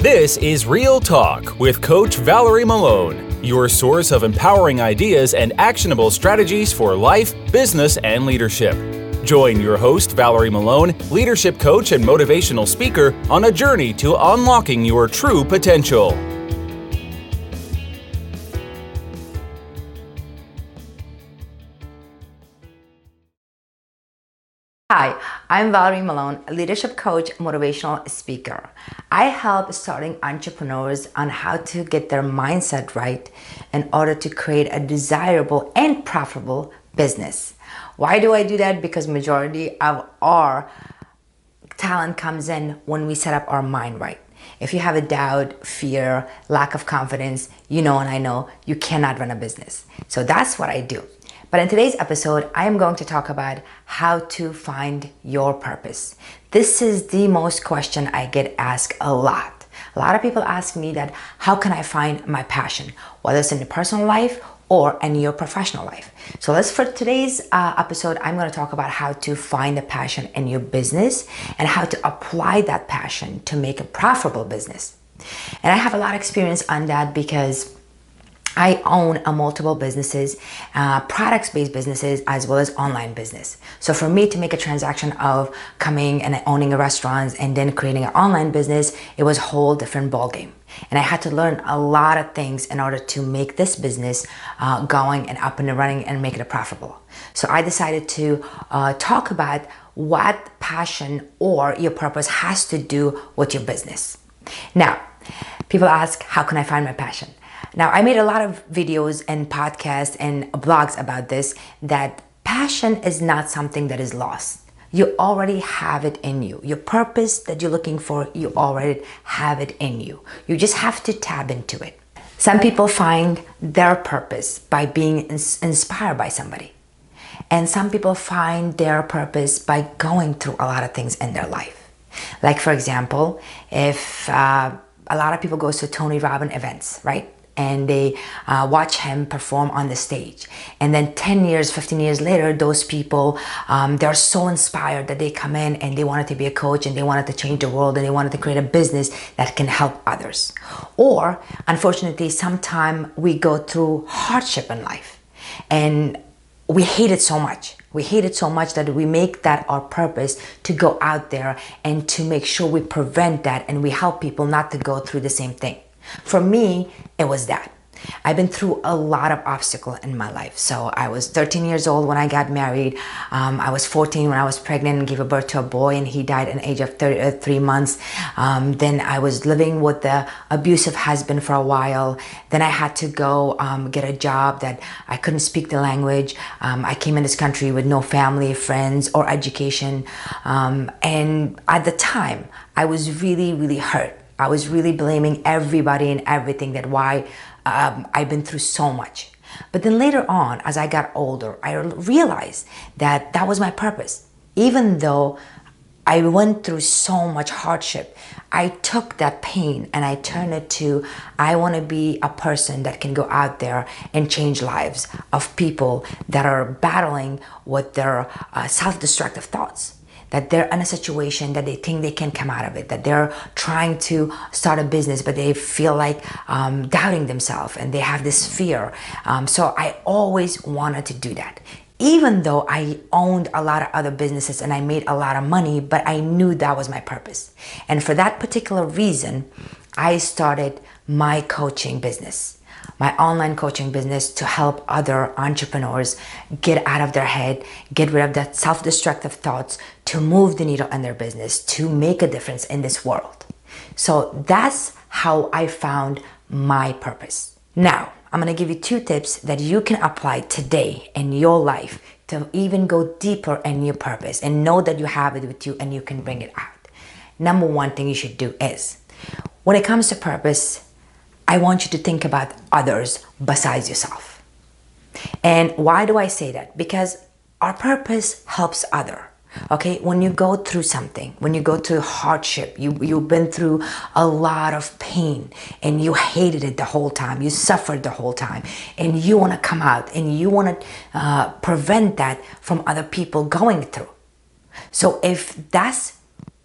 This is Real Talk with Coach Valerie Malone, your source of empowering ideas and actionable strategies for life, business, and leadership. Join your host, Valerie Malone, leadership coach and motivational speaker, on a journey to unlocking your true potential. Hi, I'm Valerie Malone, leadership coach, motivational speaker. I help starting entrepreneurs on how to get their mindset right in order to create a desirable and profitable business. Why do I do that? Because majority of our talent comes in when we set up our mind right. If you have a doubt, fear, lack of confidence, you know and I know you cannot run a business. So that's what I do. But in today's episode, I am going to talk about how to find your purpose. This is the most question I get asked a lot. A lot of people ask me that how can I find my passion, whether it's in your personal life or in your professional life. So let's for today's uh, episode, I'm going to talk about how to find a passion in your business and how to apply that passion to make a profitable business. And I have a lot of experience on that because I own a multiple businesses, uh, products-based businesses, as well as online business. So for me to make a transaction of coming and owning a restaurant and then creating an online business, it was a whole different ballgame. And I had to learn a lot of things in order to make this business uh, going and up and running and make it profitable. So I decided to uh, talk about what passion or your purpose has to do with your business. Now, people ask, how can I find my passion? Now, I made a lot of videos and podcasts and blogs about this that passion is not something that is lost. You already have it in you. Your purpose that you're looking for, you already have it in you. You just have to tap into it. Some people find their purpose by being inspired by somebody. And some people find their purpose by going through a lot of things in their life. Like, for example, if uh, a lot of people go to Tony Robbins events, right? And they uh, watch him perform on the stage. And then 10 years, 15 years later, those people, um, they're so inspired that they come in and they wanted to be a coach and they wanted to change the world and they wanted to create a business that can help others. Or, unfortunately, sometimes we go through hardship in life and we hate it so much. We hate it so much that we make that our purpose to go out there and to make sure we prevent that and we help people not to go through the same thing. For me, it was that. I've been through a lot of obstacles in my life. So I was 13 years old when I got married. Um, I was 14 when I was pregnant and gave birth to a boy, and he died at the age of 30, uh, three months. Um, then I was living with the abusive husband for a while. Then I had to go um, get a job that I couldn't speak the language. Um, I came in this country with no family, friends, or education. Um, and at the time, I was really, really hurt. I was really blaming everybody and everything that why um, I've been through so much. But then later on, as I got older, I realized that that was my purpose. Even though I went through so much hardship, I took that pain and I turned it to I want to be a person that can go out there and change lives of people that are battling with their uh, self destructive thoughts that they're in a situation that they think they can come out of it, that they're trying to start a business, but they feel like um, doubting themselves and they have this fear. Um, so I always wanted to do that. Even though I owned a lot of other businesses and I made a lot of money, but I knew that was my purpose. And for that particular reason, I started my coaching business my online coaching business to help other entrepreneurs get out of their head, get rid of that self destructive thoughts, to move the needle in their business, to make a difference in this world. So that's how I found my purpose. Now, I'm gonna give you two tips that you can apply today in your life to even go deeper in your purpose and know that you have it with you and you can bring it out. Number one thing you should do is when it comes to purpose, I want you to think about others besides yourself. And why do I say that? Because our purpose helps other. Okay, when you go through something, when you go through hardship, you you've been through a lot of pain and you hated it the whole time, you suffered the whole time, and you want to come out and you want to uh, prevent that from other people going through. So if that's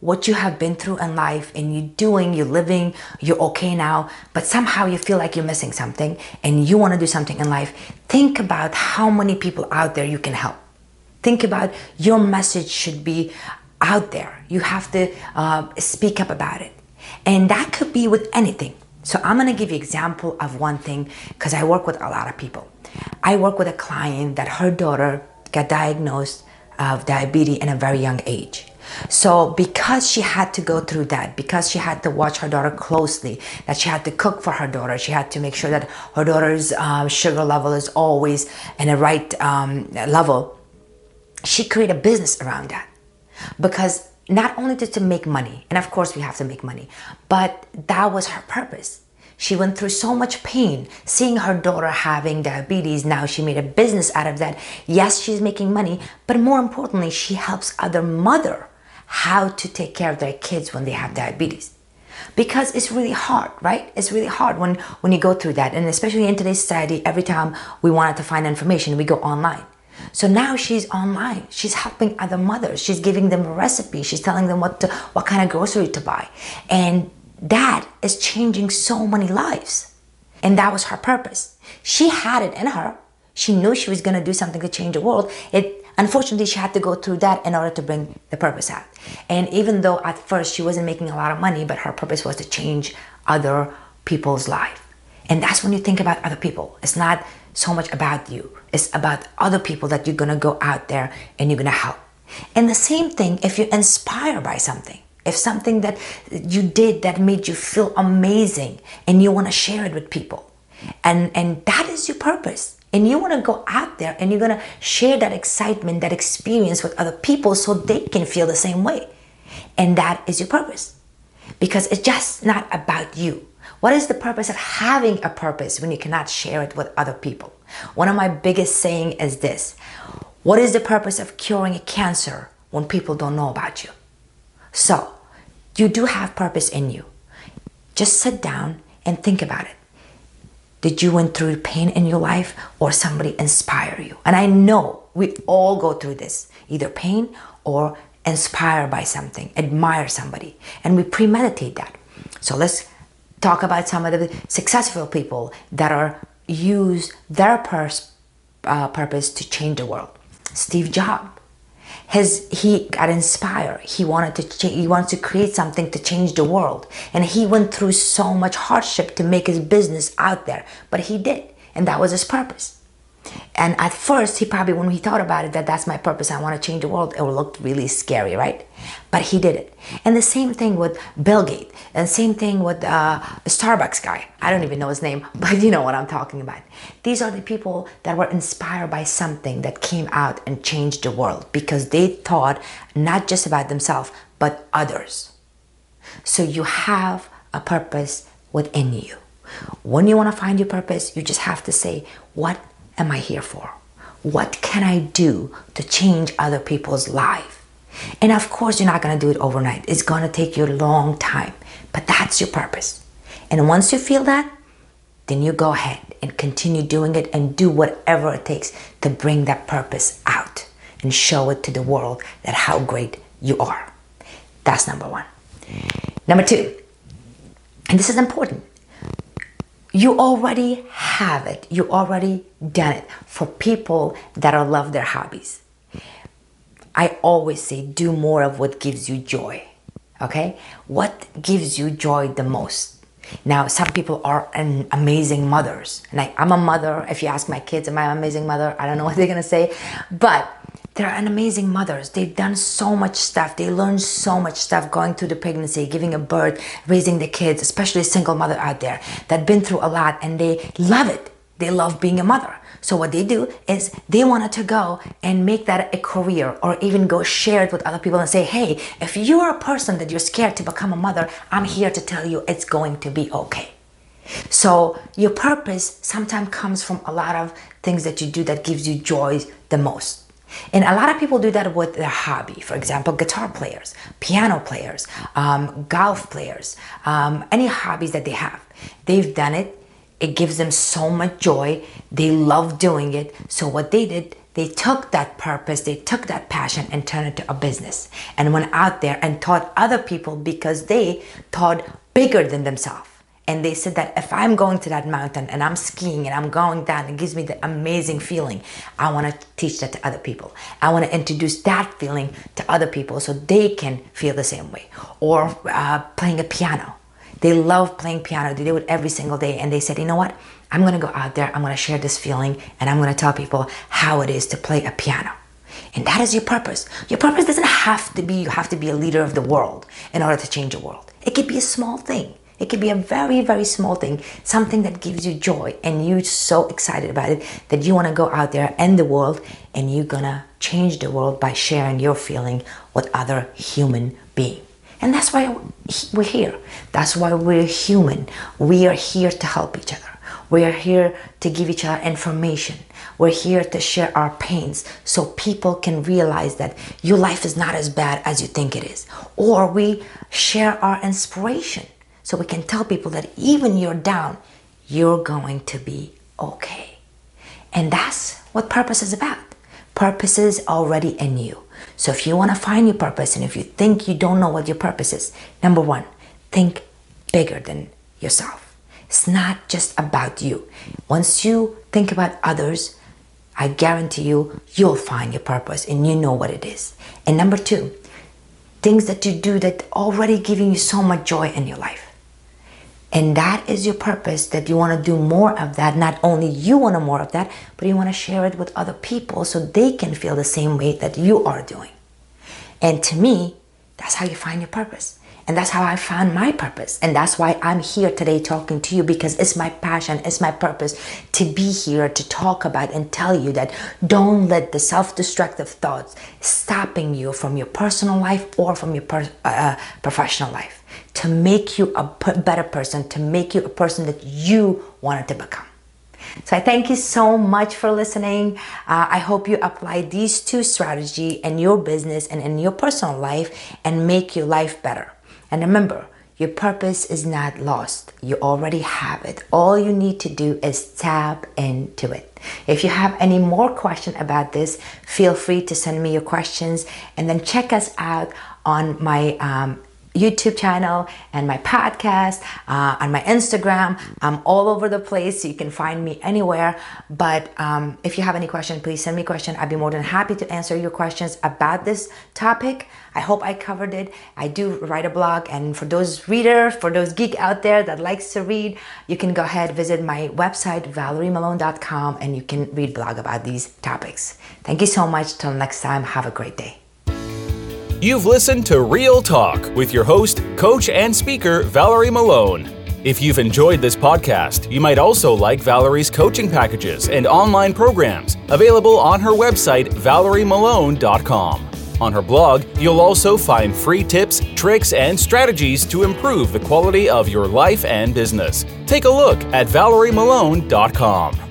what you have been through in life and you're doing, you're living, you're okay now, but somehow you feel like you're missing something and you want to do something in life, think about how many people out there you can help. Think about your message should be out there. You have to uh, speak up about it. And that could be with anything. So I'm going to give you example of one thing because I work with a lot of people. I work with a client that her daughter got diagnosed of diabetes in a very young age. So, because she had to go through that, because she had to watch her daughter closely, that she had to cook for her daughter, she had to make sure that her daughter's um, sugar level is always in the right um, level, she created a business around that. Because not only did to make money, and of course we have to make money, but that was her purpose. She went through so much pain seeing her daughter having diabetes. Now she made a business out of that. Yes, she's making money, but more importantly, she helps other mother how to take care of their kids when they have diabetes. Because it's really hard right? It's really hard when when you go through that. And especially in today's society every time we wanted to find information we go online. So now she's online. She's helping other mothers. She's giving them a recipe. She's telling them what to, what kind of grocery to buy. And that is changing so many lives. And that was her purpose. She had it in her. She knew she was going to do something to change the world. It Unfortunately, she had to go through that in order to bring the purpose out. And even though at first she wasn't making a lot of money, but her purpose was to change other people's life. And that's when you think about other people. It's not so much about you. It's about other people that you're gonna go out there and you're gonna help. And the same thing if you're inspired by something. If something that you did that made you feel amazing and you want to share it with people. And and that is your purpose. And you want to go out there and you're going to share that excitement, that experience with other people so they can feel the same way. And that is your purpose. Because it's just not about you. What is the purpose of having a purpose when you cannot share it with other people? One of my biggest saying is this. What is the purpose of curing a cancer when people don't know about you? So, you do have purpose in you. Just sit down and think about it. Did you went through pain in your life or somebody inspire you? And I know we all go through this, either pain or inspired by something, admire somebody, and we premeditate that. So let's talk about some of the successful people that are use their pers- uh, purpose to change the world. Steve Jobs his he got inspired. He wanted to ch- he wanted to create something to change the world. And he went through so much hardship to make his business out there but he did. And that was his purpose and at first, he probably, when he thought about it, that that's my purpose, I want to change the world, it looked really scary, right? But he did it. And the same thing with Bill Gates, and same thing with uh, Starbucks guy. I don't even know his name, but you know what I'm talking about. These are the people that were inspired by something that came out and changed the world because they thought not just about themselves, but others. So you have a purpose within you. When you want to find your purpose, you just have to say, What am I here for? What can I do to change other people's life? And of course, you're not going to do it overnight. It's going to take you a long time, but that's your purpose. And once you feel that, then you go ahead and continue doing it and do whatever it takes to bring that purpose out and show it to the world that how great you are. That's number one. Number two, and this is important, you already have it. You already done it for people that are love their hobbies. I always say do more of what gives you joy. Okay? What gives you joy the most? Now, some people are an amazing mothers. Like I'm a mother. If you ask my kids, am I an amazing mother? I don't know what they're gonna say. But they're an amazing mothers. They've done so much stuff. They learned so much stuff going through the pregnancy, giving a birth, raising the kids, especially single mother out there that been through a lot and they love it. They love being a mother. So what they do is they wanted to go and make that a career or even go share it with other people and say, hey, if you're a person that you're scared to become a mother, I'm here to tell you it's going to be okay. So your purpose sometimes comes from a lot of things that you do that gives you joy the most. And a lot of people do that with their hobby. For example, guitar players, piano players, um, golf players, um, any hobbies that they have. They've done it. It gives them so much joy. They love doing it. So what they did, they took that purpose, they took that passion and turned it to a business and went out there and taught other people because they thought bigger than themselves. And they said that if I'm going to that mountain and I'm skiing and I'm going down, it gives me the amazing feeling. I want to teach that to other people. I want to introduce that feeling to other people so they can feel the same way. Or uh, playing a piano. They love playing piano. They do it every single day. And they said, you know what? I'm going to go out there. I'm going to share this feeling and I'm going to tell people how it is to play a piano. And that is your purpose. Your purpose doesn't have to be you have to be a leader of the world in order to change the world. It could be a small thing. It could be a very, very small thing, something that gives you joy and you're so excited about it that you want to go out there and the world and you're gonna change the world by sharing your feeling with other human beings. And that's why we're here. That's why we're human. We are here to help each other. We are here to give each other information. We're here to share our pains so people can realize that your life is not as bad as you think it is. Or we share our inspiration so we can tell people that even you're down, you're going to be okay. And that's what purpose is about. Purpose is already in you. So if you want to find your purpose and if you think you don't know what your purpose is, number one, think bigger than yourself. It's not just about you. Once you think about others, I guarantee you, you'll find your purpose and you know what it is. And number two, things that you do that already giving you so much joy in your life. And that is your purpose that you want to do more of that. Not only you want to more of that, but you want to share it with other people so they can feel the same way that you are doing. And to me, that's how you find your purpose. And that's how I found my purpose. And that's why I'm here today talking to you because it's my passion, it's my purpose to be here to talk about and tell you that don't let the self destructive thoughts stopping you from your personal life or from your per- uh, professional life to make you a better person, to make you a person that you wanted to become. So I thank you so much for listening. Uh, I hope you apply these two strategies in your business and in your personal life and make your life better. And remember, your purpose is not lost. You already have it. All you need to do is tap into it. If you have any more question about this, feel free to send me your questions and then check us out on my um, YouTube channel and my podcast, uh, on my Instagram. I'm all over the place, you can find me anywhere. But um, if you have any question, please send me a question. I'd be more than happy to answer your questions about this topic. I hope I covered it. I do write a blog, and for those readers, for those geek out there that likes to read, you can go ahead visit my website valeriemalone.com and you can read blog about these topics. Thank you so much. Till next time, have a great day. You've listened to Real Talk with your host, coach, and speaker, Valerie Malone. If you've enjoyed this podcast, you might also like Valerie's coaching packages and online programs available on her website, valeriemalone.com. On her blog, you'll also find free tips, tricks, and strategies to improve the quality of your life and business. Take a look at valeriemalone.com.